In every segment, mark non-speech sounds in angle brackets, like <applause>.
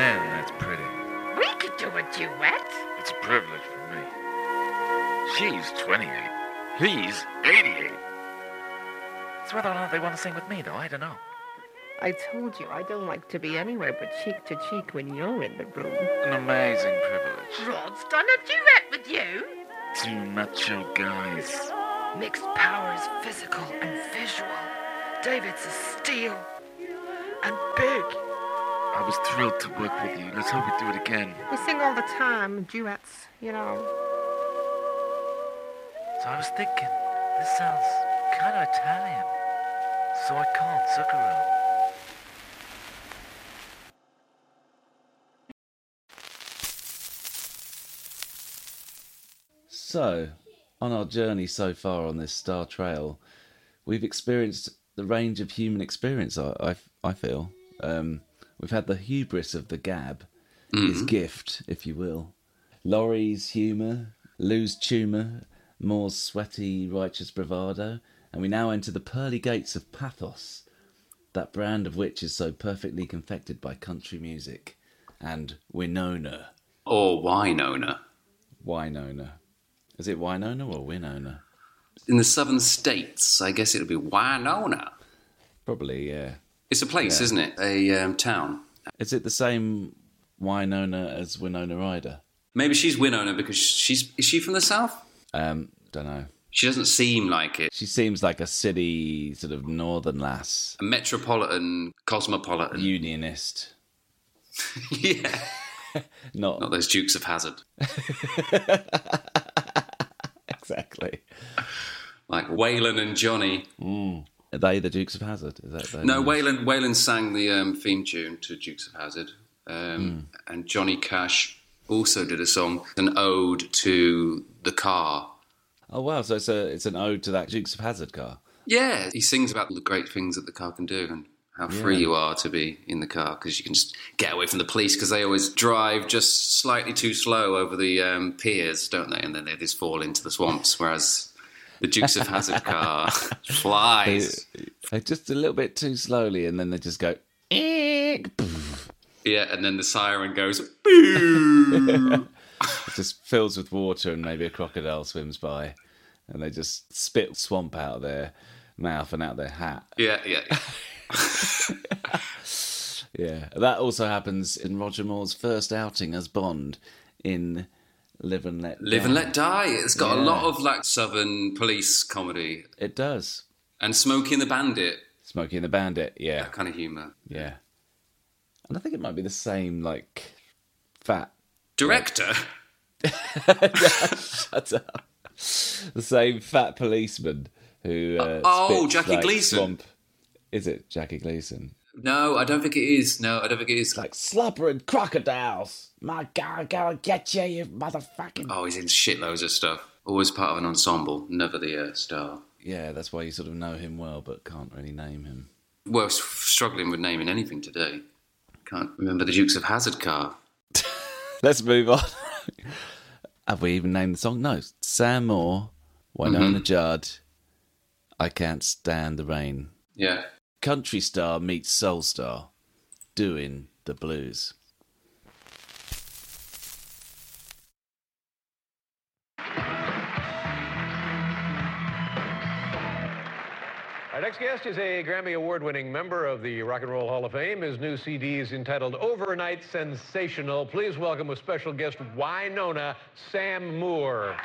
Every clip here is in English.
Man, that's pretty. We could do a duet. It's a privilege for me. She's 28. He's 88. It's whether or not they want to sing with me, though. I don't know. I told you I don't like to be anywhere but cheek to cheek when you're in the room. An amazing privilege. Rod's done a duet with you. Two macho guys. Mixed powers, physical and visual. David's a steel and big. I was thrilled to work with you. Let's hope we do it again. We sing all the time, duets, you know. So I was thinking, this sounds kind of Italian. So I called Zucchero. So, on our journey so far on this star trail, we've experienced the range of human experience. I, I, I feel um, we've had the hubris of the gab, mm-hmm. his gift, if you will. Laurie's humour, Lou's tumour, Moore's sweaty, righteous bravado, and we now enter the pearly gates of pathos, that brand of which is so perfectly confected by country music, and Winona. Or Winona. Winona. Is it Winona or Winona? In the southern states, I guess it would be Winona. Probably, yeah. It's a place, isn't it? A um, town. Is it the same Winona as Winona Ryder? Maybe she's Winona because she's is she from the south? Um, don't know. She doesn't seem like it. She seems like a city sort of northern lass, A metropolitan, cosmopolitan. unionist. <laughs> yeah. <laughs> Not, Not those Dukes of Hazzard. <laughs> exactly. Like Waylon and Johnny. Are they the Dukes of Hazzard? Is that No? Waylon, Waylon sang the um, theme tune to Dukes of Hazzard. Um, And Johnny Cash also did a song, an ode to the car. Oh wow! So it's a it's an ode to that Dukes of Hazard car. Yeah, he sings about the great things that the car can do and how free you are to be in the car because you can just get away from the police because they always drive just slightly too slow over the um, piers, don't they? And then they just fall into the swamps. Whereas the Dukes of Hazzard <laughs> car flies. They just a little bit too slowly, and then they just go. "Eek." Yeah, and then the siren goes. Boo! <laughs> It just fills with water, and maybe a crocodile swims by, and they just spit swamp out of their mouth and out of their hat. yeah, yeah. yeah. <laughs> Yeah, that also happens in Roger Moore's first outing as Bond in Live and Let Live and Let Die. It's got a lot of like southern police comedy It does. and Smokey and the Bandit. Smokey and the Bandit. Yeah, That kind of humour. yeah. And I think it might be the same, like fat. Director. <laughs> Shut up. The same fat policeman who. Uh, Oh, spits, Jackie like, Gleason. Swamp. Is it Jackie Gleason? No, I don't think it is. No, I don't think it is. Like slobbering crocodiles. My God, gotta get you, you motherfucking. Oh, he's in shitloads of stuff. Always part of an ensemble, never the uh, star. Yeah, that's why you sort of know him well, but can't really name him. We're struggling with naming anything today. Can't remember the Dukes of Hazzard car. <laughs> Let's move on. <laughs> Have we even named the song? No. Sam Moore, Wynonna Judd. I can't stand the rain. Yeah. Country star meets soul star, doing the blues. Our next guest is a Grammy Award winning member of the Rock and Roll Hall of Fame. His new CD is entitled Overnight Sensational. Please welcome with special guest Wynonna Sam Moore.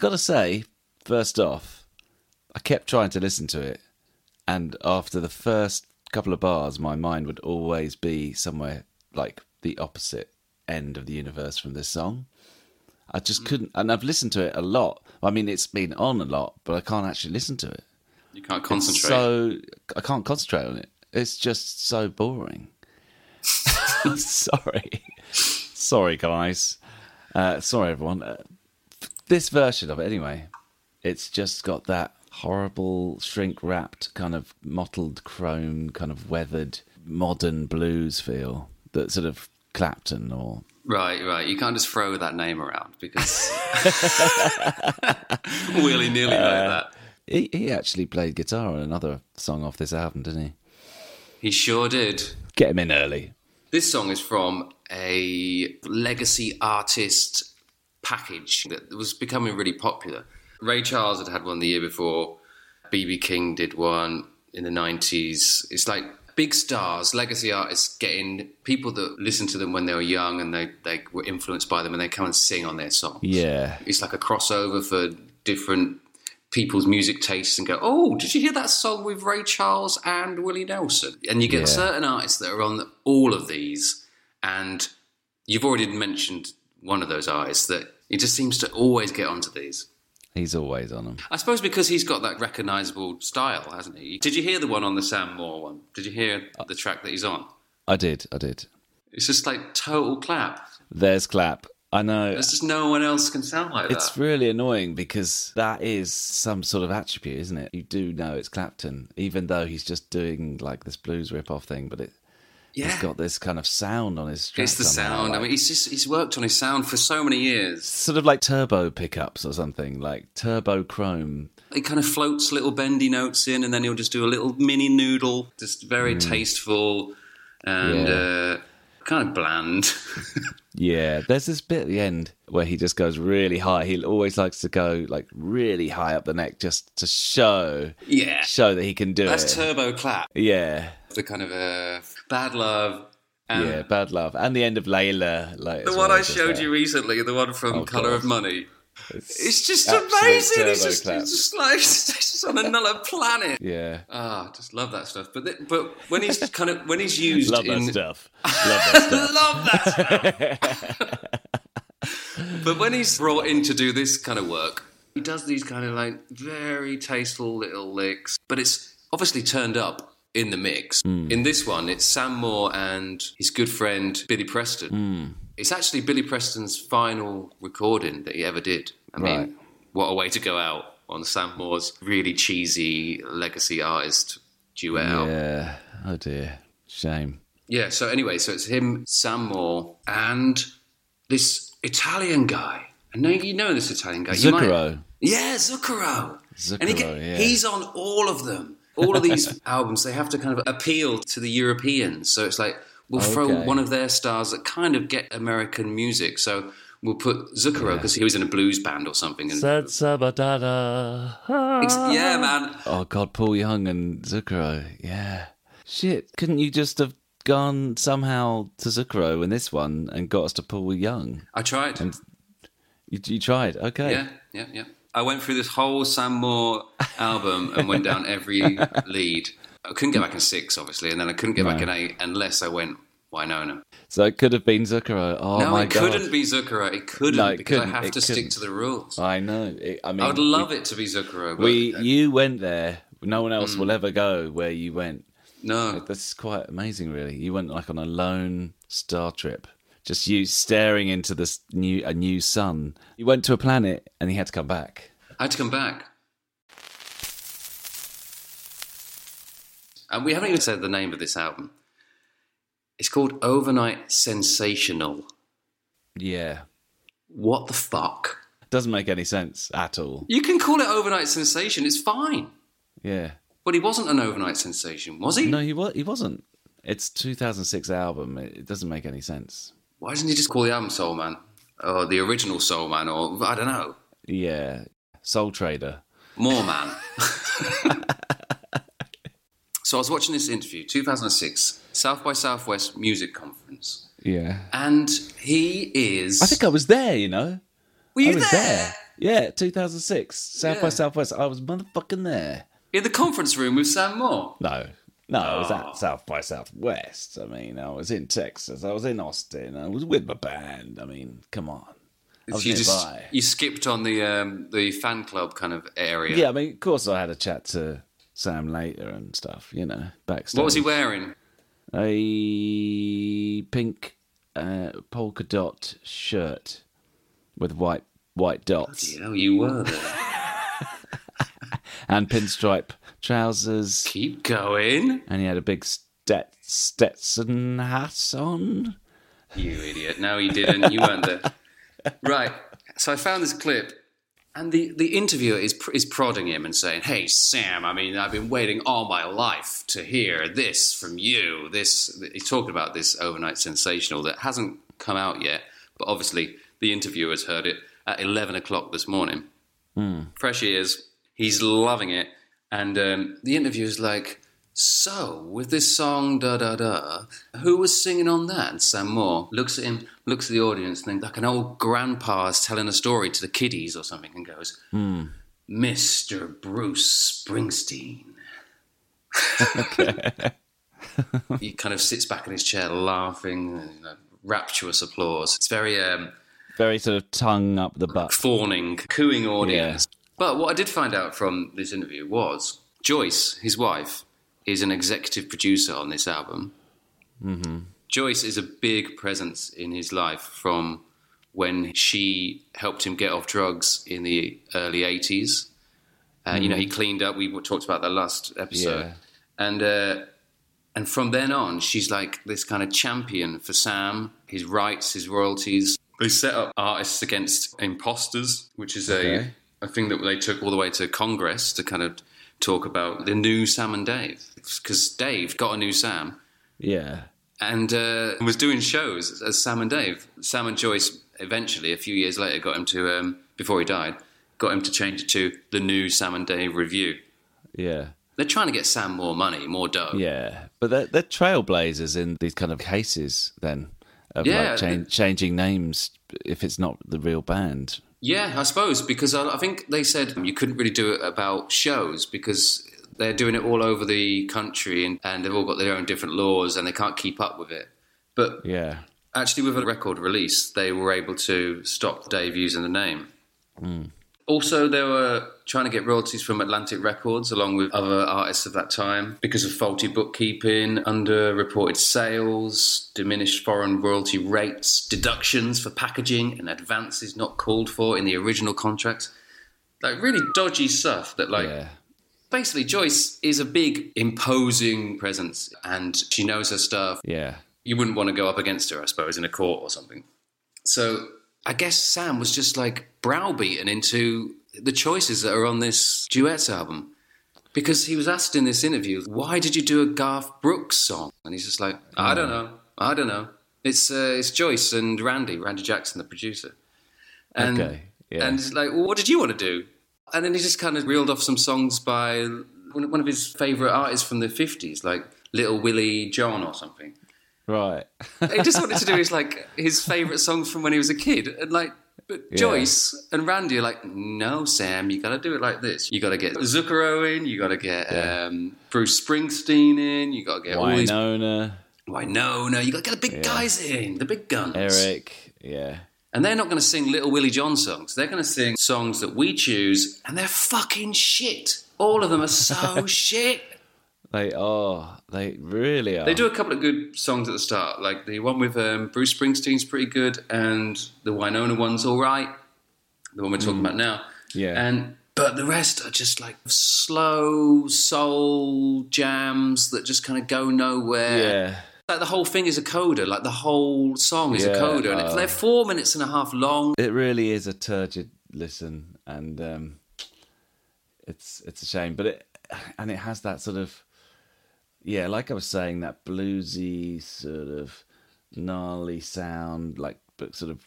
I gotta say, first off, I kept trying to listen to it, and after the first couple of bars, my mind would always be somewhere like the opposite end of the universe from this song. I just couldn't, and I've listened to it a lot. I mean, it's been on a lot, but I can't actually listen to it. You can't It's concentrate. So I can't concentrate on it. It's just so boring. <laughs> <laughs> sorry, sorry, guys. Uh, sorry, everyone. Uh, this version of it anyway. It's just got that horrible shrink wrapped kind of mottled chrome, kind of weathered modern blues feel that sort of Clapton or Right, right. You can't just throw that name around because willy nilly like that. he, he actually played guitar on another song off this album, didn't he? He sure did. Get him in early. This song is from a legacy artist package that was becoming really popular. Ray Charles had had one the year before. BB King did one in the 90s. It's like big stars, legacy artists getting people that listen to them when they were young and they, they were influenced by them and they come and sing on their songs. Yeah. It's like a crossover for different people's music tastes and go, oh, did you hear that song with Ray Charles and Willie Nelson? And you get Yeah. certain artists that are on all of these, and you've already mentioned one of those artists that he just seems to always get onto these. He's always on them. I suppose because he's got that recognisable style, hasn't he? Did you hear the one on the Sam Moore one? Did you hear the track that he's on? I did, I did. It's just like total clap. There's Clap. I know. There's just no one else can sound like It's that. really annoying because that is some sort of attribute, isn't it? You do know it's Clapton, even though he's just doing like this blues rip-off thing, but it, yeah. he's got this kind of sound on his It's the somehow, sound. I mean, he's just he's worked on his sound for so many years. sort of like turbo pickups or something, like turbo chrome. He kind of floats little bendy notes in, and then he'll just do a little mini noodle, just very tasteful and Yeah. uh, kind of bland. <laughs> Yeah, there's this bit at the end where he just goes really high. He always likes to go like really high up the neck just to show yeah, show that he can do that's it. That's turbo clap. yeah, The kind of uh, bad love. And yeah, bad love, and the end of Layla. Like The one well, I showed there. you recently, the one from Oh, Color God. of Money. It's just amazing. It's just, it's just like <laughs> it's just on another planet. Yeah, Ah, just love that stuff. But th- but when he's kind of when he's used love in that stuff. <laughs> Love that stuff. love that stuff. <laughs> but when he's brought in to do this kind of work, he does these kind of like very tasteful little licks, but it's obviously turned up in the mix. In this one, it's Sam Moore and his good friend Billy Preston. It's actually Billy Preston's final recording that he ever did. I mean, what a way to go out on Sam Moore's really cheesy legacy artist duet. Yeah. Oh dear. Shame. Yeah, so anyway, so it's him, Sam Moore, and this Italian guy. And now you know this Italian guy. You might- Zucchero. yeah, Zucchero. and he Zucchero, yeah. he's on all of them. All of these <laughs> albums, they have to kind of appeal to the Europeans. So it's like, we'll throw one of their stars that kind of get American music. So we'll put Zucchero because he was in a blues band or something. And Salsa batata. Ex- yeah, man. Oh God, Paul Young and Zucchero. Yeah. Shit. Couldn't you just have gone somehow to Zucchero in this one and got us to Paul Young? I tried. You, you tried. Okay. Yeah, yeah, yeah. I went through this whole Sam Moore album and went down every <laughs> lead. I couldn't get back in six, obviously, and then I couldn't get back in eight unless I went Wynonna. So it could have been Zucchero. Oh no, my it God. couldn't be Zucchero. It couldn't No, it because couldn't. I have It to stick couldn't. to the rules. I know. It, I mean, I would love it to be Zucchero, but We, you went there. No one else mm. will ever go where you went. no. That's quite amazing, really. You went like on a lone star trip, just you staring into this new a new sun. You went to a planet, and he had to come back. I had to come back. And we haven't even said the name of this album. It's called Overnight Sensational. Yeah, What the fuck? doesn't make any sense at all. You can call it Overnight Sensation, it's fine. Yeah, But he wasn't an overnight sensation, was he? no, he was. He wasn't. It's 2006 album. It, it doesn't make any sense. Why doesn't he just call the album Soul Man? Or the original Soul Man, or I don't know, Yeah, Soul Trader. More Man. <laughs> <laughs> so I was watching this interview, 2006, South by Southwest Music Conference. Yeah, And he is. I think I was there. You know, Were you I was there? Yeah, 2006 South by Southwest. I was motherfucking there. In the conference room with Sam Moore. No, no, I was Oh. at South by Southwest. I mean, I was in Texas. I was in Austin. I was with my band. I mean, come on. You just you skipped on the um, the fan club kind of area. Yeah, I mean, of course, I had a chat to Sam later and stuff. You know, backstage. What was he wearing? A pink uh, polka dot shirt with white white dots Yeah, you were there. <laughs> and pinstripe trousers, Keep going. and he had a big Stet- Stetson hat on. You idiot. No, you didn't. You weren't there. <laughs> Right. So I found this clip, and the, the interviewer is, is prodding him and saying, Hey, Sam, I mean, I've been waiting all my life to hear this from you. This He's talking about this overnight sensational that hasn't come out yet, but obviously the interviewer's heard it at 11 o'clock this morning. Fresh ears. He's loving it. And um, the interviewer's like, so, with this song, da da da, who was singing on that? And Sam Moore looks at him, looks at the audience, and then like an old grandpa is telling a story to the kiddies or something, and goes, Mr. Bruce Springsteen. <laughs> he kind of sits back in his chair laughing, and, you know, rapturous applause. It's very um, Very sort of tongue up the butt. fawning, cooing audience. But what I did find out from this interview was Joyce, his wife, is an executive producer on this album. Mm-hmm. Joyce is a big presence in his life from when she helped him get off drugs in the early 80s. Uh, You know, he cleaned up. We talked about that last episode. Yeah. And uh, and from then on, she's like this kind of champion for Sam, his rights, his royalties. They set up artists against imposters, which is Okay. a, a thing that they took all the way to Congress to kind of talk about the new Sam and Dave. Because Dave got a new Sam Yeah. and uh, was doing shows as Sam and Dave. Sam and Joyce eventually, a few years later, got him to, um, before he died, got him to change it to the new Sam and Dave review. Yeah. They're trying to get Sam more money, more dough. Yeah. But they're, they're trailblazers in these kind of cases, then, of Yeah. like chan- changing names if it's not the real band. Yeah, I suppose because I, I think they said you couldn't really do it about shows because they're doing it all over the country and, and they've all got their own different laws and they can't keep up with it. But Yeah. actually, with a record release, they were able to stop Dave using the name. Hmm. Also, they were trying to get royalties from Atlantic Records along with other artists of that time because of faulty bookkeeping, underreported sales, diminished foreign royalty rates, deductions for packaging, and advances not called for in the original contracts. Like, really dodgy stuff that, like, Yeah. basically, Joyce is a big, imposing presence and she knows her stuff Yeah. you wouldn't want to go up against her, I suppose, in a court or something. So I guess Sam was just like browbeaten into the choices that are on this duets album. Because he was asked in this interview, why did you do a Garth Brooks song? And he's just like, I don't know. I don't know. It's, uh, it's Joyce and Randy, Randy Jackson, the producer. And, Okay, yeah. And it's like, well, what did you want to do? And then he just kind of reeled off some songs by one of his favourite artists from the 50s, like Little Willie John or something Right. he just wanted to do <laughs> his like his favorite songs from when he was a kid, and like. But Yeah. Joyce and Randy are like, no, Sam, you got to do it like this. You got to get Zucchero in. You got to get Yeah. um, Bruce Springsteen in. You got to get all these Wynonna, Wynonna. You got to get the big guys in, the big guns. Eric. Yeah. And they're not going to sing Little Willie John songs. They're going to sing songs that we choose, and they're fucking shit. All of them are so <laughs> shit. They are. They really are. They do a couple of good songs at the start, like the one with um, Bruce Springsteen's pretty good, and the Wynonna one's all right. The one we're talking about now, Yeah. And but the rest are just like slow soul jams that just kind of go nowhere. Yeah. Like the whole thing is a coda. Like the whole song is a coda, and oh. they're four minutes and a half long. It really is a turgid listen, and um, it's it's a shame, but it and it has that sort of yeah, like I was saying, that bluesy sort of gnarly sound, like but sort of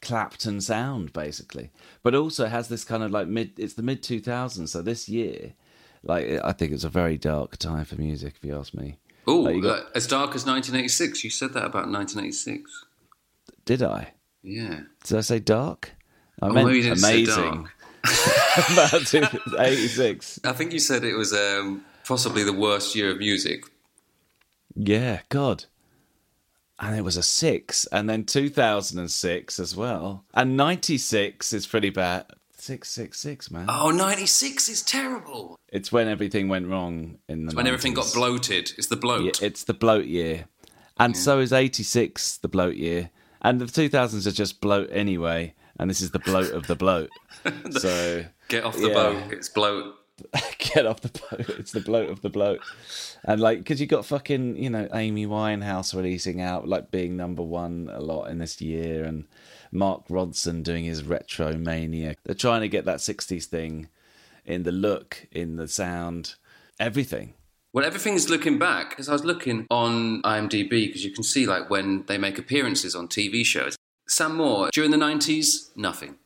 Clapton sound, basically. But also has this kind of like mid. It's the mid two thousands, so this year, like I think it's a very dark time for music, if you ask me. Oh, Like, got- uh, as dark as 1986. You said that about 1986. Did I? Yeah. Did I say dark? I Oh, meant maybe you didn't say amazing. <laughs> About 86. <laughs> I think you said it was um, possibly the worst year of music. Yeah, God. And it was a six, and then 2006 as well. And 96 is pretty bad. 666, man. Oh, 96 is terrible. It's when everything went wrong in the When everything got bloated. It's the bloat. Yeah, it's the bloat year. And so is 86 the bloat year. And the 2000s are just bloat anyway. and this is the bloat of the bloat. <laughs> so Get off the Yeah. boat. It's bloat. <laughs> get off the boat. It's the bloat of the bloat. And like, because you got fucking, you know, Amy Winehouse releasing out, like being number one a lot in this year, and Mark Ronson doing his retro mania. They're trying to get that 60s thing in the look, in the sound, everything. Well, everything's looking back because I was looking on IMDb because you can see like when they make appearances on TV shows. Sam Moore during the nineties, nothing,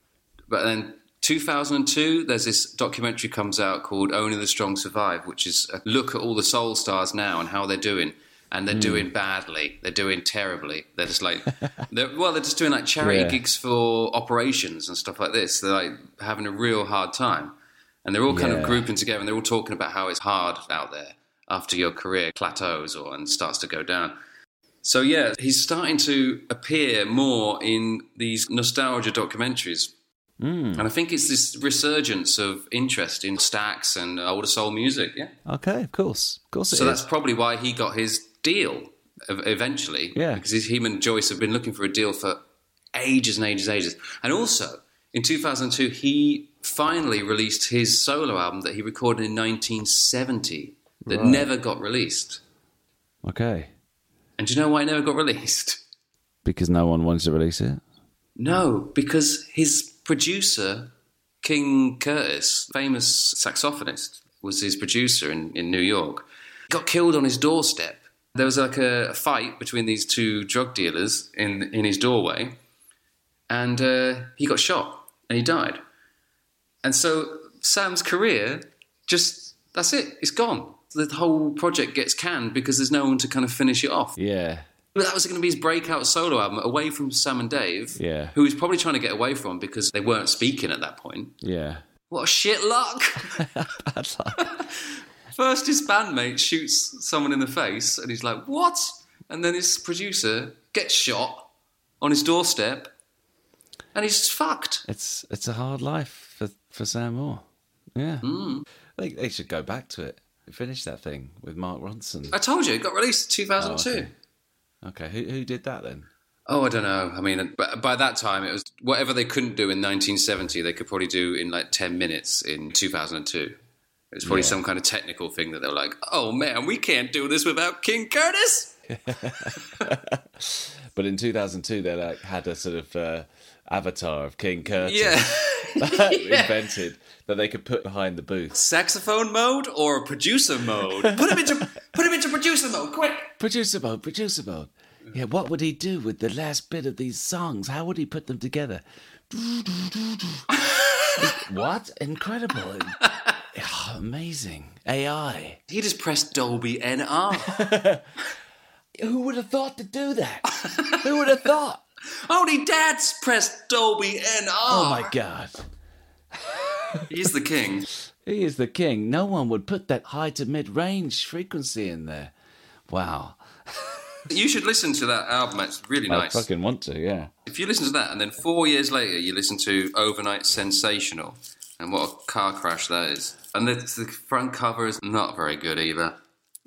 but then 2002, there's this documentary comes out called "Only the Strong Survive," which is a look at all the soul stars now and how they're doing. And they're hmm. doing badly. They're doing terribly. They're just like, <laughs> they're, well, they're just doing like charity Yeah. gigs for operations and stuff like this. They're like having a real hard time. And they're all kind of grouping together and they're all talking about how it's hard out there after your career plateaus or and starts to go down. So yeah, he's starting to appear more in these nostalgia documentaries. Hmm. And I think it's this resurgence of interest in Stax and older soul music. Yeah. Okay, of course. Of course it So is. that's probably why he got his deal eventually. Yeah. Because his- him and Joyce have been looking for a deal for ages and ages and ages. And also, in 2002, he finally released his solo album that he recorded in 1970 that Right. never got released. Okay. And do you know why it never got released? Because no one wanted to release it. No, because his producer, King Curtis, famous saxophonist, was his producer in, in New York, got killed on his doorstep. There was like a, a fight between these two drug dealers in, in his doorway, and uh, he got shot and he died. And so Sam's career just, that's it, it's gone. The whole project gets canned because there's no one to kind of finish it off. Yeah. But that was going to be his breakout solo album, away from Sam and Dave, Yeah. who he's probably trying to get away from because they weren't speaking at that point. Yeah. What a shit luck! <laughs> <laughs> Bad luck. First, his bandmate shoots someone in the face, and he's like, "What?" And then his producer gets shot on his doorstep, and he's fucked. It's it's a hard life for, for Sam Moore. Yeah. Hmm. I think they should go back to it. Finish that thing with Mark Ronson. I told you, it got released in 2002. Oh, okay. Okay, who who did that then? Oh, I don't know. I mean, by that time, it was whatever they couldn't do in 1970, they could probably do in like 10 minutes in 2002. It was probably Yeah. some kind of technical thing that they were like, oh man, we can't do this without King Curtis. <laughs> <laughs> But in 2002, they like had a sort of uh, avatar of King Curtis Yeah. <laughs> invented that they could put behind the booth. Saxophone mode or producer mode? Put him into put him into producer mode, quick. Producer mode, producer mode. Yeah, what would he do with the last bit of these songs? How would he put them together? what? Incredible. Oh, amazing. AI. He just pressed Dolby NR. <laughs> Who would have thought to do that? Who would have thought? <laughs> Only Dad's pressed Dolby NR. Oh my god. He's the king. He is the king. No one would put that high to mid range frequency in there. Wow. <laughs> You should listen to that album. It's really nice. I fucking want to, yeah. If you listen to that and then four years later you listen to Overnight Sensational, and what a car crash that is. And the, the front cover is not very good either.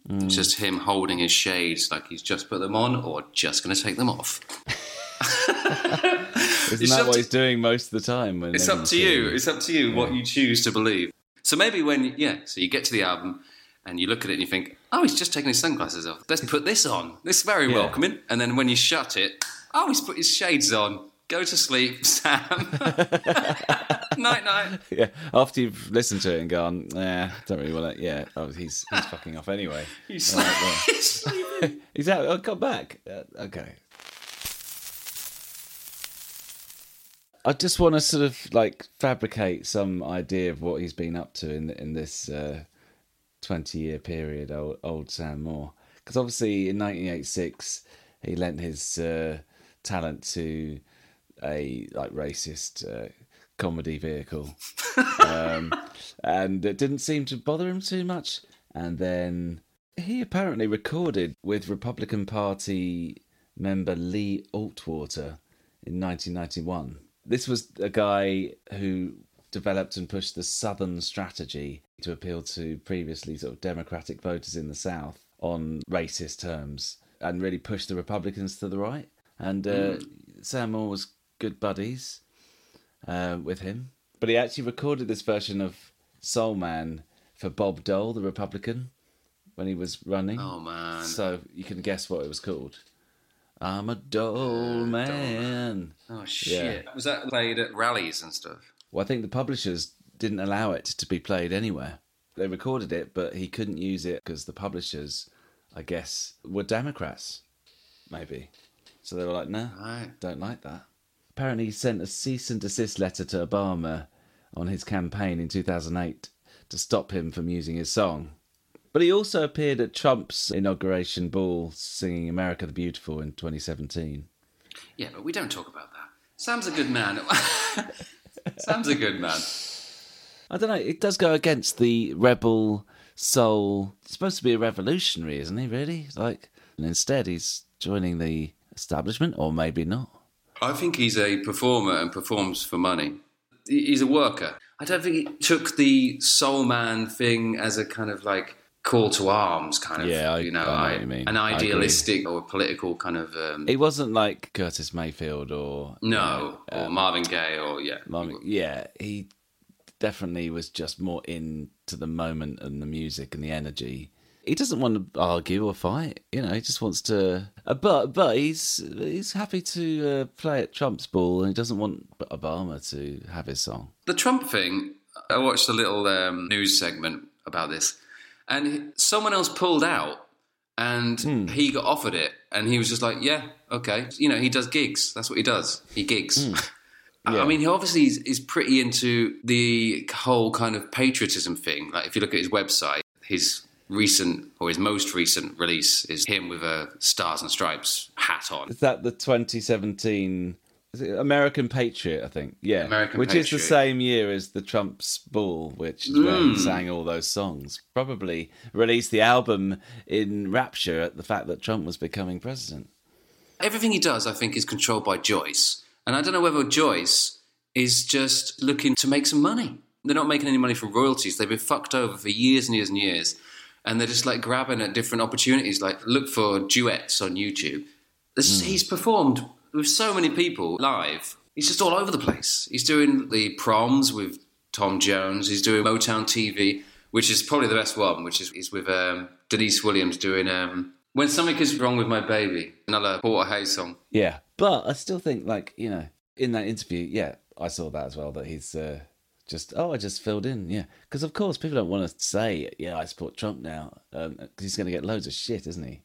It's just him holding his shades like he's just put them on or just going to take them off. <laughs> <laughs> Isn't It's that what to- he's doing most of the time? When It's up to you. It's up to you what you choose to believe. So maybe when, yeah, so you get to the album and you look at it and you think, oh, he's just taking his sunglasses off. Let's put this on. This is very Yeah. welcoming. And then when you shut it, oh, he's put his shades on. Go to sleep, <laughs> Sam. <laughs> night, night. Yeah, after you've listened to it and gone, yeah, don't really want to. Yeah, oh, he's he's fucking off anyway. <laughs> He's right, well. he's sleeping. He's out. I'll come back. Uh, okay. I just want to sort of like fabricate some idea of what he's been up to in in this twenty year period. Old, old Sam Moore, because obviously in nineteen eighty six he lent his uh, talent to a like racist uh, comedy vehicle, <laughs> um, and it didn't seem to bother him too much. And then he apparently recorded with Republican Party member Lee Atwater in 1991. This was a guy who developed and pushed the Southern strategy to appeal to previously sort of Democratic voters in the South on racist terms and really pushed the Republicans to the right. And uh, Sam Moore was good buddies uh, with him. But he actually recorded this version of Soul Man for Bob Dole, the Republican, when he was running. Oh man. So you can guess what it was called. I'm a Dole man. oh shit. Was that played at rallies and stuff? Well, I think the publishers didn't allow it to be played anywhere. They recorded it, but he couldn't use it because the publishers, I guess, were Democrats, maybe. So they were like, no, Right. don't like that. Apparently, he sent a cease and desist letter to Obama on his campaign in 2008 to stop him from using his song. But he also appeared at Trump's inauguration ball singing America the Beautiful in 2017. Yeah, but we don't talk about that. Sam's a good man. <laughs> Sam's a good man. I don't know. It does go against the rebel soul. He's supposed to be a revolutionary, isn't he? Really? Like, and instead he's joining the establishment, or maybe not. I think he's a performer and performs for money. He's a worker. I don't think he took the soul man thing as a kind of like call to arms, kind of. Yeah, I- you know, I know what you mean. an I idealistic or political kind of. Um, It wasn't like Curtis Mayfield or no, or Marvin Gaye, or yeah, Marvin- yeah, he definitely was just more into the moment and the music and the energy. He doesn't want to argue or fight, you know. He just wants to. Uh, but but he's he's happy to uh, play at Trump's ball, and he doesn't want Obama to have his song. The Trump thing, I watched a little um, news segment about this, and someone else pulled out, and Hmm. he got offered it, and he was just like, "Yeah, okay." You know, he does gigs. That's what he does. He gigs. <laughs> I- Hmm. Yeah. I mean, he obviously is, is pretty into the whole kind of patriotism thing. Like, if you look at his website, his recent or his most recent release is him with a Stars and Stripes hat on. Is that the 2017 is it American Patriot? I think, yeah, American which is the same year as the Trump's Ball, which is where he mm. sang all those songs. Probably released the album in rapture at the fact that Trump was becoming president. everything he does, I think, is controlled by Joyce. And I don't know whether Joyce is just looking to make some money. They're not making any money from royalties. They've been fucked over for years and years and years. And they're just like grabbing at different opportunities. Like, look for duets on YouTube. This, mm. He's performed with so many people live. He's just all over the place. He's doing the proms with Tom Jones. He's doing Motown TV, which is probably the best one, which is, is with um, Deniece Williams doing um, When Something Is Wrong With My Baby, another Porter Hayes song. Yeah, but I still think, like you know, in that interview, yeah, I saw that as well. That he's uh, just, oh, I just filled in, yeah, because of course people don't want to say, yeah, I support Trump now, because he's going to get loads of shit, isn't he?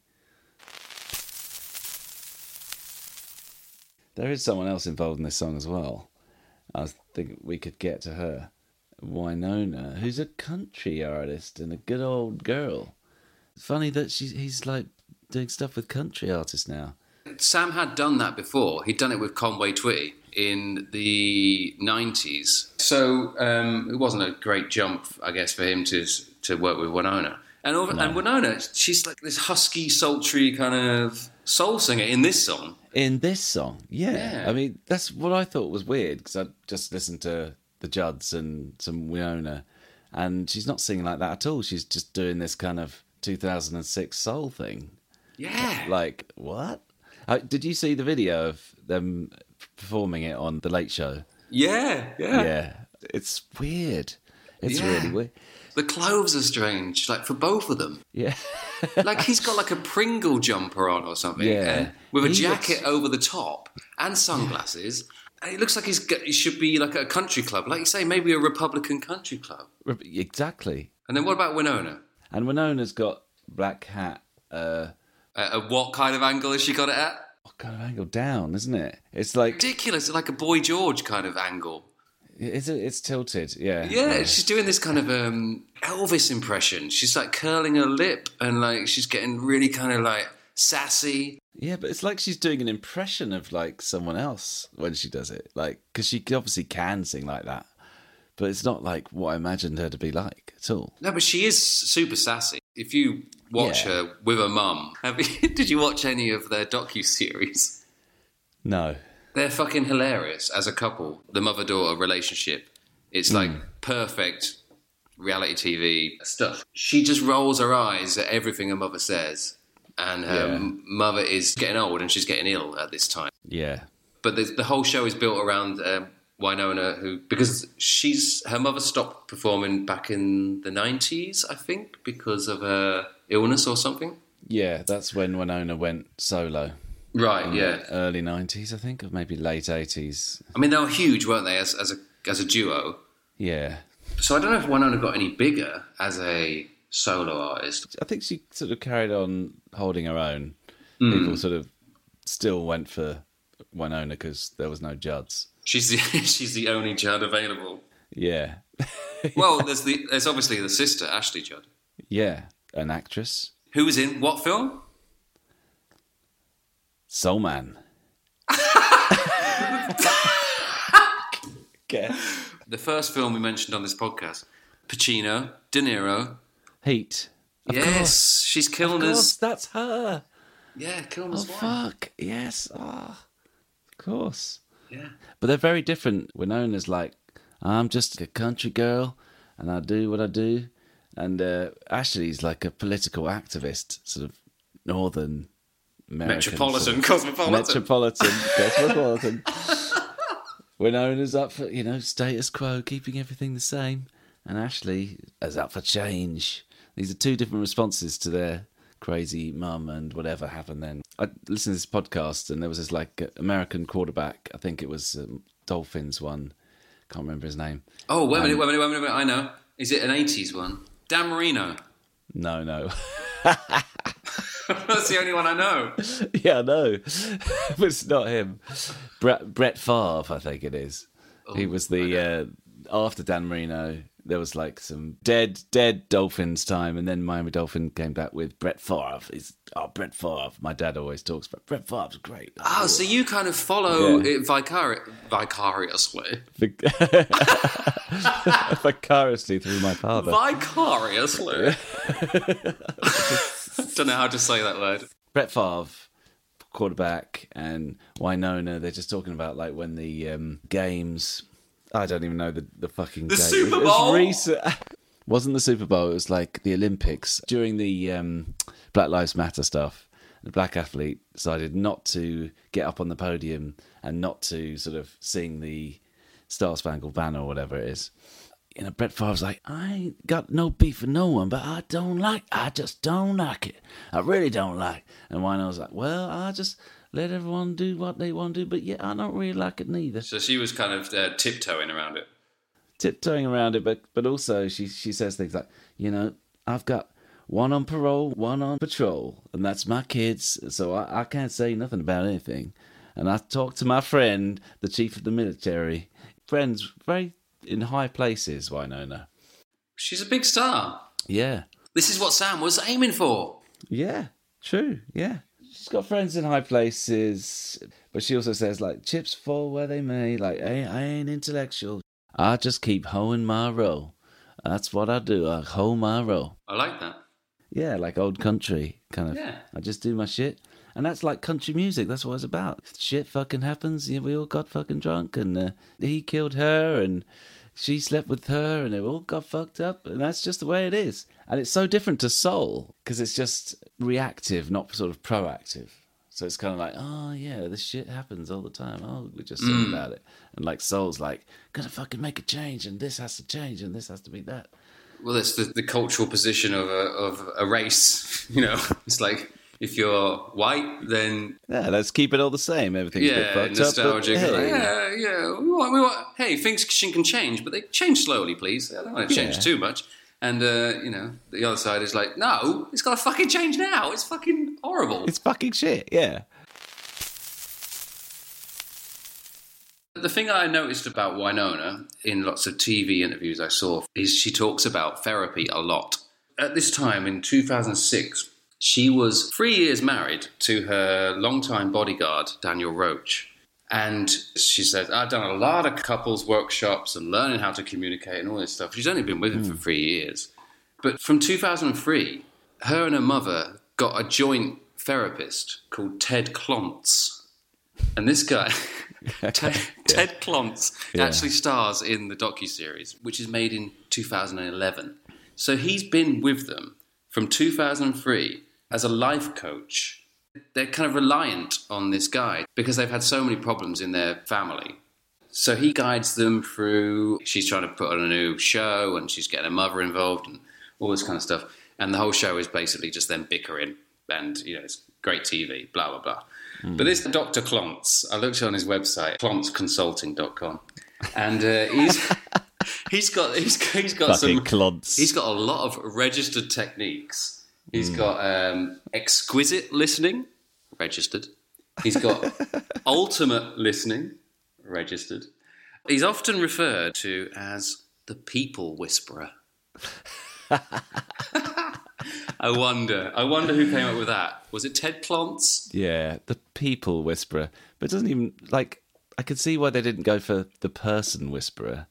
There is someone else involved in this song as well. I think we could get to her, Wynonna, who's a country artist and a good old girl. Funny that she's he's like doing stuff with country artists now. Sam had done that before. He'd done it with Conway Twitty in the 90s. So um, it wasn't a great jump, I guess, for him to to work with Wynonna. And, over, and Wynonna, she's like this husky, sultry kind of soul singer in this song. in this song. Yeah. Yeah. I mean, that's what I thought was weird because I just listened to the Judds and some Wynonna, and she's not singing like that at all. She's just doing this kind of 2006 soul thing. Yeah. Like, what? Uh, did you see the video of them performing it on The Late Show? yeah, yeah. Yeah. It's weird. It's Yeah. really weird. The clothes are strange, like for both of them. Yeah. <laughs> Like he's got like a Pringle jumper on or something, Yeah. with a He jacket looks- over the top and sunglasses. And it looks like he's he should be like a country club, like you say, maybe a Republican country club. exactly. And then what about Wynonna? And Wynonna's got black hat. Uh, Uh, uh, what kind of angle has she got it at? what kind of angle down, isn't it? It's like Ridiculous, like a Boy George kind of angle. It's it's tilted. Yeah. Yeah, she's doing this kind of um, Elvis impression. She's like curling her lip and like she's getting really kind of like sassy. Yeah, but it's like she's doing an impression of like someone else when she does it. Like, because she obviously can sing like that, but it's not like what I imagined her to be like at all. No, but she is super sassy. If you watch Yeah. her with her mum, have you, <laughs> did you watch any of their docu series? No. They're fucking hilarious as a couple. The mother daughter relationship. It's like perfect reality TV stuff. She just rolls her eyes at everything her mother says, and her Yeah. m- mother is getting old and she's getting ill at this time. Yeah. But the, the whole show is built around um, Wynonna, who because she's her mother stopped performing back in the nineties, I think, because of her illness or something. Yeah, that's when Wynonna went solo. Right. Yeah. Early 90s, I think, or maybe late 80s. I mean, they were huge, weren't they, as as a as a duo? Yeah. So I don't know if Wynonna got any bigger as a solo artist. I think she sort of carried on holding her own. Hmm. People sort of still went for Wynonna because there was no Judds. She's the <laughs> she's the only Judd available. Yeah. Well, <laughs> there's the there's obviously the sister Ashley Judd, yeah. An actress. who was in what film? Soul Man. Guess. The first film we mentioned on this podcast. Pacino, De Niro. Heat. Of yes, course. she's Of killing course, us. that's her. Yeah, killing Oh, us. wife. fuck. Yes. Ah. of course. Yeah. But they're very different. Wynonna's like, I'm just a country girl and I do what I do. And uh, Ashley's like a political activist, sort of northern Metropolitan, cosmopolitan. Metropolitan, <laughs> cosmopolitan. Wynonna's up for, you know, status quo, keeping everything the same. And Ashley is up for change. These are two different responses to their crazy mum and whatever happened then. I listened to this podcast and there was this like American quarterback. I think it was um, Dolphins one. Can't remember his name. Oh, wait a minute, wait a minute, wait a minute, minute. I know. Is it an 80s one? Dan Marino. No, no. <laughs> <laughs> That's the only one I know. <laughs> yeah, I know. <laughs> but it's not him. Brett, Brett Favre, I think it is. he was the uh, after Dan Marino. There was like some dead, dead Dolphins time, and then Miami Dolphin came back with Brett Favre. Oh Brett Favre. My dad always talks about Brett Favre's great. Oh, so you kind of follow Yeah. it vicari- vicariously. vicariously through my father. Vicariously. <laughs> Don't know how to say that word. Brett Favre, quarterback, and Wynonna. They're just talking about like when the um, games. I don't even know the the fucking The date. Super It was Bowl? recent. <laughs> Wasn't the Super Bowl? It was like the Olympics during the um, Black Lives Matter stuff. The black athlete decided not to get up on the podium and not to sort of sing the Star Spangled Banner or whatever it is. You know, Brett Favre's like, I ain't got no beef with no one, but I don't like, I just don't like it. I really don't like. And Wynonna's like, well, I just let everyone do what they want to do, but yeah, I don't really like it neither. So she was kind of uh, tiptoeing around it. Tiptoeing around it, but but also she she says things like, you know, I've got one on parole, one on patrol, and that's my kids, so I, I can't say nothing about anything. And I talked to my friend, the chief of the military, friends very in high places, Wynonna. She's a big star. Yeah. This is what Sam was aiming for. Yeah, true. Yeah. She's got friends in high places, but she also says, like, chips fall where they may. Like, I, I ain't intellectual. I just keep hoeing my row. That's what I do. I hoe my row. I like that. Yeah, like old country kind of. Yeah. I just do my shit. And that's like country music. That's what it's about. Shit fucking happens. Yeah, we all got fucking drunk, and uh, he killed her, and she slept with her, and they all got fucked up. And that's just the way it is. And it's so different to soul because it's just reactive, not sort of proactive. So it's kind of like, oh yeah, this shit happens all the time. Oh, we just sing about it. And like soul's like, gotta fucking make a change, and this has to change, and this has to be that. Well, it's the, the cultural position of a, of a race. <laughs> You know, it's like if you're white, then Yeah, let's keep it all the same. Everything's yeah, fucked nostalgic. up. But, hey, yeah, yeah. We want, we want, hey, things can change, but they change slowly, please. I don't want to change Yeah. too much. And uh, you know, the other side is like, no, it's got to fucking change now. It's fucking horrible. It's fucking shit, yeah. The thing I noticed about Wynonna in lots of TV interviews I saw is she talks about therapy a lot. At this time in 2006, she was three years married to her longtime bodyguard, Daniel Roach. And she says, I've done a lot of couples workshops and learning how to communicate and all this stuff. She's only been with him for hmm. three years. But from 2003, her and her mother got a joint therapist called Ted Klontz. And this guy, <laughs> Ted, Ted Klontz, Yeah. actually stars in the docuseries, which is made in 2011. So he's been with them from 2003 as a life coach. They're kind of reliant on this guy because they've had so many problems in their family. So he guides them through. She's trying to put on a new show, and she's getting her mother involved, and all this kind of stuff. And the whole show is basically just them bickering, and you know, it's great TV, blah blah blah. But this Dr. Klontz, I looked on his website, klontzconsulting.com, and uh, he's <laughs> he's got he's, he's got Fucking some clods. He's got a lot of registered techniques. He's got um, exquisite listening, registered. He's got <laughs> ultimate listening, registered. He's often referred to as the people whisperer. <laughs> I wonder. I wonder who came up with that. Was it Ted Klontz? Yeah, the people whisperer. But it doesn't even like I could see why they didn't go for the person whisperer.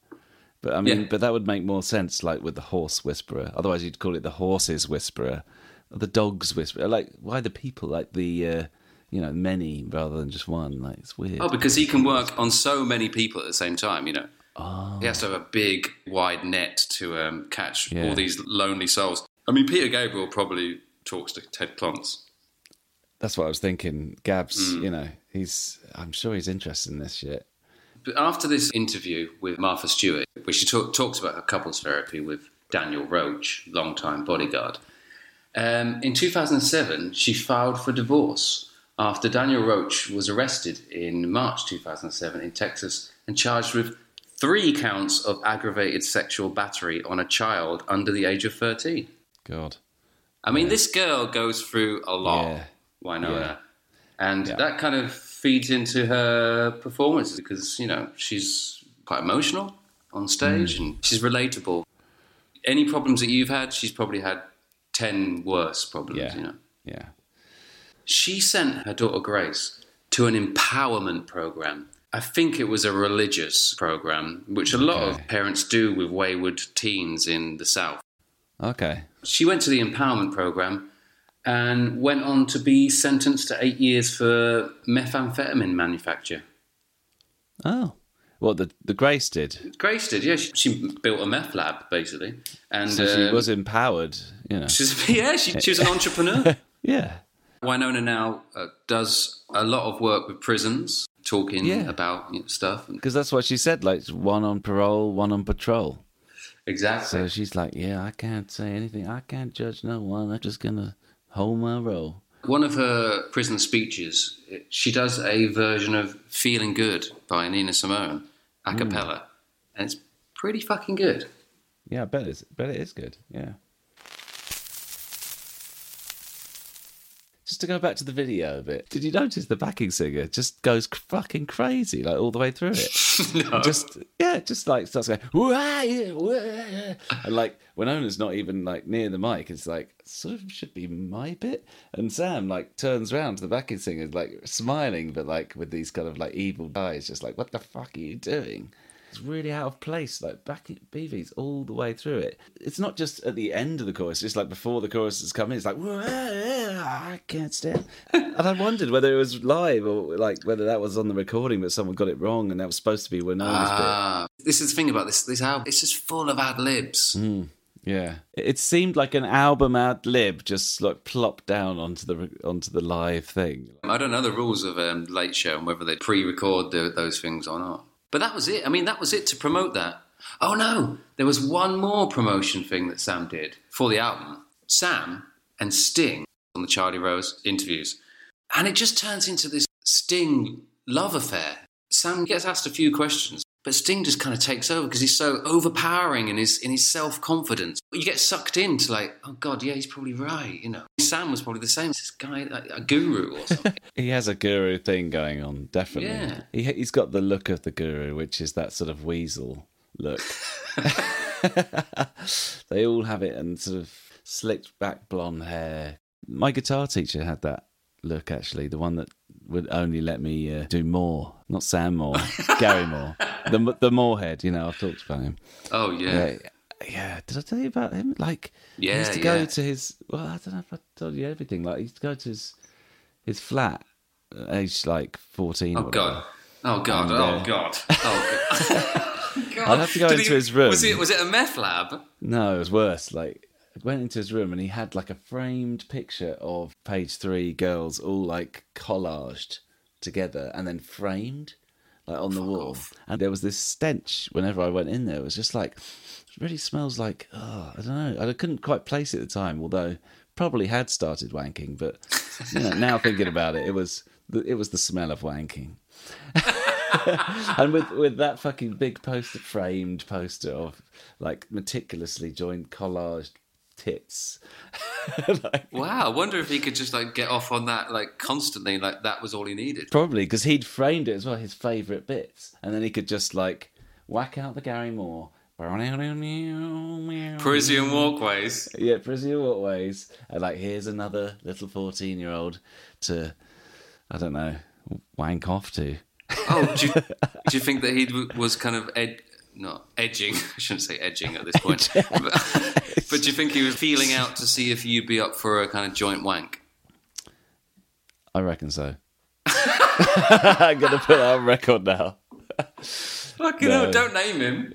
But I mean, Yeah. but that would make more sense, like with the horse whisperer. Otherwise, you'd call it the horse's whisperer, the dog's whisper. Like, why the people? Like the, uh, you know, many rather than just one. Like, it's weird. Oh, because he can work on so many people at the same time, you know. He has to have a big, wide net to um, catch Yeah. all these lonely souls. I mean, Peter Gabriel probably talks to Ted Klontz. That's what I was thinking. Gabs, Hmm. you know, he's. I'm sure he's interested in this shit. But after this interview with Martha Stewart, where she talk, talks about her couples therapy with Daniel Roach, longtime bodyguard, um, in 2007 she filed for divorce after Daniel Roach was arrested in March 2007 in Texas and charged with three counts of aggravated sexual battery on a child under the age of 13. God. I mean, this girl goes through a lot, Yeah. Wynonna. Yeah. And Yeah. that kind of feeds into her performances because, you know, she's quite emotional on stage Mm. and she's relatable. Any problems that you've had, she's probably had 10 worse problems, Yeah. you know. Yeah. She sent her daughter Grace to an empowerment program. I think it was a religious program, which a lot Okay. of parents do with wayward teens in the South. Okay. She went to the empowerment program and went on to be sentenced to eight years for methamphetamine manufacture. Oh. What the the Grace did. Grace did, yeah. She, she built a meth lab basically, and So she um, was empowered, you know. she's, <laughs> yeah, she, she was an <laughs> entrepreneur. Yeah. Wynonna now uh, does a lot of work with prisons, talking Yeah. about you know, stuff. Because that's what she said, like one on parole, one on patrol. exactly. So she's like, Yeah, I can't say anything. I can't judge no one. I'm just gonna hold my role. One of her prison speeches, she does a version of "Feeling Good" by Nina Simone a cappella, mm. and it's pretty fucking good. Yeah, I bet it's bet it is good. Yeah. Just to go back to the video a bit, did you notice the backing singer just goes fucking crazy, like all the way through it? <laughs> Just yeah, just like starts going, "Wah, yeah, wah," and like when Wynonna's not even like near the mic. It's like sort of should be my bit, and Sam like turns around to the backing singer, like smiling, but like with these kind of like evil eyes, just like, "What the fuck are you doing?" It's really out of place, like back at BV's all the way through it. It's not just at the end of the chorus, it's like before the chorus has come in, it's like, I can't stand. <laughs> and I wondered whether it was live or like whether that was on the recording, but someone got it wrong and that was supposed to be Wynonna's Ah, this is the thing about this this album. It's just full of ad libs. bit. Yeah. It it seemed like an album ad lib just like plopped down onto the onto the live thing. I don't know the rules of um, Late Show and whether they pre-record the, those things or not. But that was it. I mean, that was it to promote that. Oh no, there was one more promotion thing that Sam did for the album. Sam and Sting on the Charlie Rose interviews, and it just turns into this Sting love affair. Sam gets asked a few questions, but Sting just kind of takes over because he's so overpowering in his in his self confidence. You get sucked into like, oh god, yeah, he's probably right. You know, Sam was probably the same. This guy, like, a guru or something. <laughs> He has a guru thing going on, definitely. Yeah. He, he's got the look of the guru, which is that sort of weasel look. <laughs> they all have it and sort of slicked back blonde hair. My guitar teacher had that look, actually, the one that would only let me uh, do more. Not Sam Moore, <laughs> Gary Moore. The, the Moorhead, you know, I've talked about him. Oh yeah. Yeah. Yeah, did I tell you about him? Like, yeah, he used to go yeah. to his. Well, I don't know if I told you everything. Like, he used to go to his his flat, age like fourteen. or Oh god. Oh god. And, oh uh, god. <laughs> Oh god. I'd have to go Did into his room. Was it was it a meth lab? No, it was worse. Like, went into his room and he had like a framed picture of page three girls all like collaged together and then framed. like on the wall, off. and there was this stench whenever I went in there. It was just like it really smells like oh, I don't know. I couldn't quite place it at the time, although probably had started wanking. But you know, now thinking about it, it was the, it was the smell of wanking. <laughs> and with with that fucking big poster framed poster of like meticulously joined collaged tits <laughs> like, Wow, I wonder if he could just like get off on that like constantly, like that was all he needed. probably because he'd framed it as well his favorite bits and then he could just like whack out the gary moore Parisienne <laughs> walkways. yeah Parisienne walkways and like here's another little 14 year old to i don't know wank off to Oh, do you, <laughs> do you think that he was kind of ed- not edging? I shouldn't say edging at this point. but, <laughs> but do you think he was feeling out to see if you'd be up for a kind of joint wank? i reckon so i'm <laughs> gonna put that on record now Fucking No. hell, don't name him.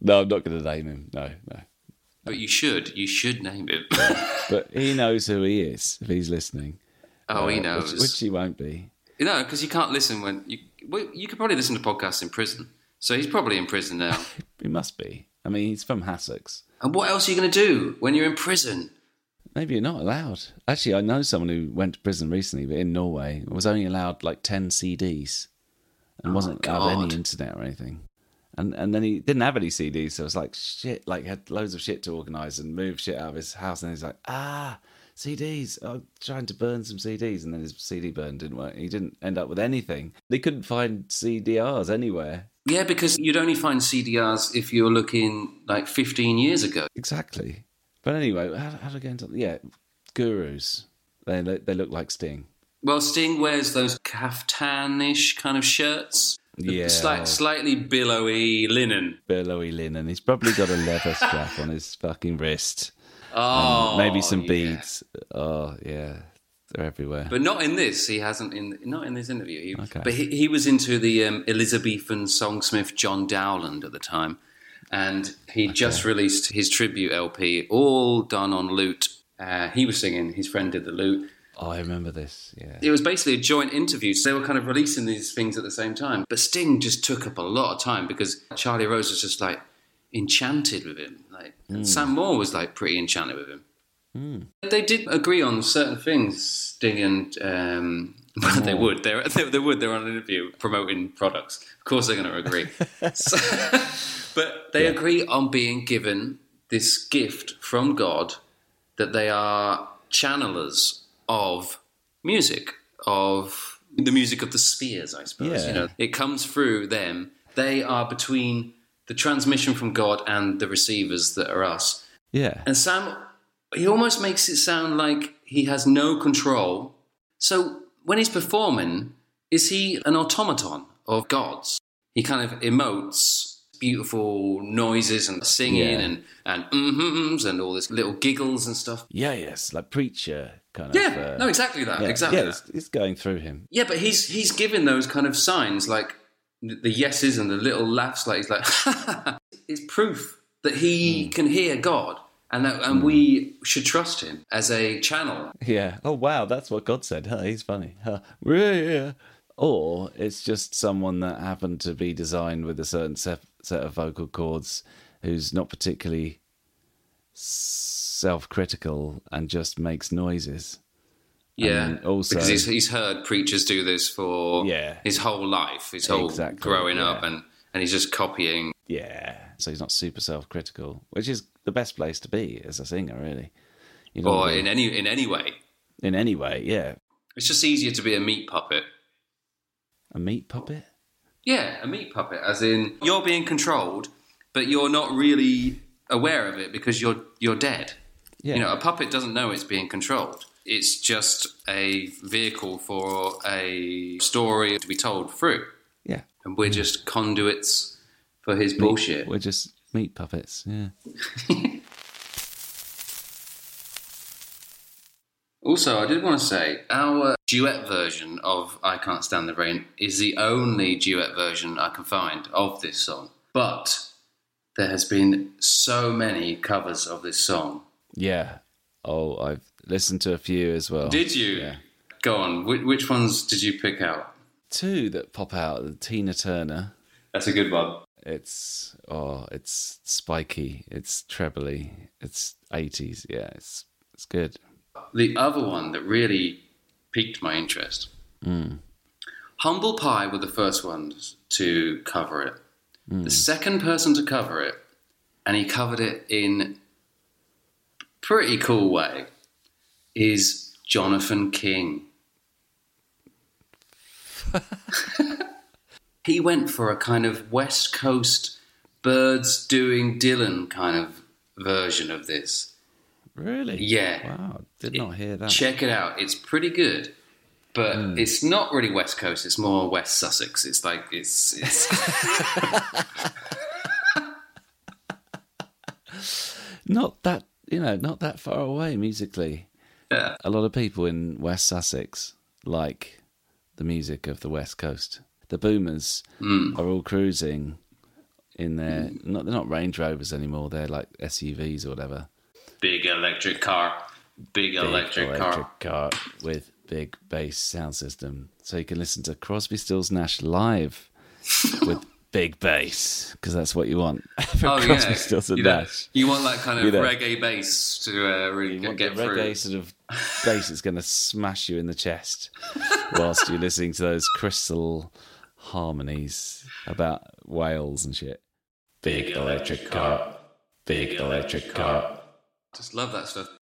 no i'm not gonna name him no no But you should. You should name him. <laughs> but he knows who he is if he's listening oh, he Uh, knows. which, which he won't be You know, because you can't listen when you. Well, you could probably listen to podcasts in prison. So he's probably in prison now. he must be i mean he's from hassocks and what else are you going to do when you're in prison? Maybe you're not allowed. Actually, I know someone who went to prison recently, but in Norway, was only allowed like ten CDs, and Oh, wasn't allowed any internet or anything. And and then he didn't have any CDs, so it was like shit. Like had loads of shit to organise and move shit out of his house, and he's like, ah, CDs. I'm trying to burn some CDs, and then his CD burn didn't work. He didn't end up with anything. They couldn't find CDRs anywhere. Yeah, because you'd only find CDRs if you were looking like 15 years ago. Exactly. But anyway, how, how do I get into? Yeah, gurus. They look- they look like Sting. Well, Sting wears those caftanish kind of shirts. Yeah. slight, slightly billowy linen. billowy linen. He's probably got a leather strap on his fucking wrist. <laughs> Oh, Maybe some yeah. beads. Oh yeah, they're everywhere. But not in this. He hasn't in not in this interview. He, Okay. But he, he was into the um, Elizabethan songsmith John Dowland at the time, and he just released his tribute LP, all done on lute. Uh, he was singing. His friend did the lute. oh, I remember this. Yeah. It was basically a joint interview. So they were kind of releasing these things at the same time. But Sting just took up a lot of time because Charlie Rose was just like enchanted with him. Like and Sam Moore was like pretty enchanted with him. They did agree on certain things, Sting and um, <laughs> well, they would. They're, <laughs> they, they would. They're on an interview promoting products. Of course, they're going to agree. <laughs> So- but they agree on being given this gift from God that they are channelers of music, of the music of the spheres, I suppose. Yeah. You know, it comes through them. They are between the transmission from God and the receivers that are us. Yeah. And Sam, he almost makes it sound like he has no control. So when he's performing, is he an automaton of God's? He kind of emotes beautiful noises and singing Yeah. and and mm-hms and all this little giggles and stuff. Yeah. Yes. Like preacher kind Yeah, of. uh, no, exactly that. yeah, Exactly Yeah. that. It's, it's going through him. Yeah, but he's he's given those kind of signs like the the yeses and the little laughs. Like he's like, <laughs> it's proof that he can hear God, and that, and we hmm. should trust him as a channel. Yeah. Oh wow, that's what God said. Huh, he's funny. Huh. Yeah. Or it's just someone that happened to be designed with a certain set, set of vocal cords, who's not particularly self-critical and just makes noises. Yeah, And also- because he's, he's heard preachers do this for Yeah. his whole life, his whole Exactly, growing up, and and he's just copying. Yeah. So he's not super self-critical, which is the best place to be as a singer, really. You don't Or in any in any way, in any way, yeah. it's just easier to be a meat puppet. A meat puppet. Yeah, a meat puppet, as in you're being controlled, but you're not really aware of it because you're you're dead. Yeah. You know, a puppet doesn't know it's being controlled. It's just a vehicle for a story to be told through, Yeah. and we're just conduits for his bullshit. We're just meat puppets. Yeah. <laughs> Also, I did want to say our duet version of I Can't Stand the Rain is the only duet version I can find of this song. But there has been so many covers of this song. Yeah. Oh, I've listened to a few as well. Did you? Yeah. Go on. Which, which ones did you pick out? two that pop out. Tina Turner. That's a good one. It's oh, it's spiky. It's trebly. It's eighties. Yeah, it's it's good. The other one that really piqued my interest. Hmm. Humble Pie were the first ones to cover it. Hmm. The second person to cover it, and he covered it in a pretty cool way, is Jonathan King. <laughs> <laughs> he went for a kind of West Coast Byrds doing Dylan kind of version of this. Really? Yeah. Wow, did not hear that. Check it out. It's pretty good. But hmm. it's not really West Coast. It's more West Sussex. It's like it's it's <laughs> Not that you know, not that far away musically. yeah. A lot of people in West Sussex like the music of the West Coast. The Boomers are all cruising in their not they're not Range Rovers anymore. They're like SUVs or whatever. big electric car, big, Big electric, car. car with big bass sound system, so you can listen to Crosby, Stills, Nash live <laughs> with big bass because that's what you want <laughs> Oh Crosby, yeah, Stills, and you, Nash. you want that kind of You know. reggae bass to uh, really You want get the through. reggae sort of bass that's going to smash you in the chest <laughs> whilst you're listening to those crystal harmonies about whales and shit. Big electric car, big electric car. Just love that stuff.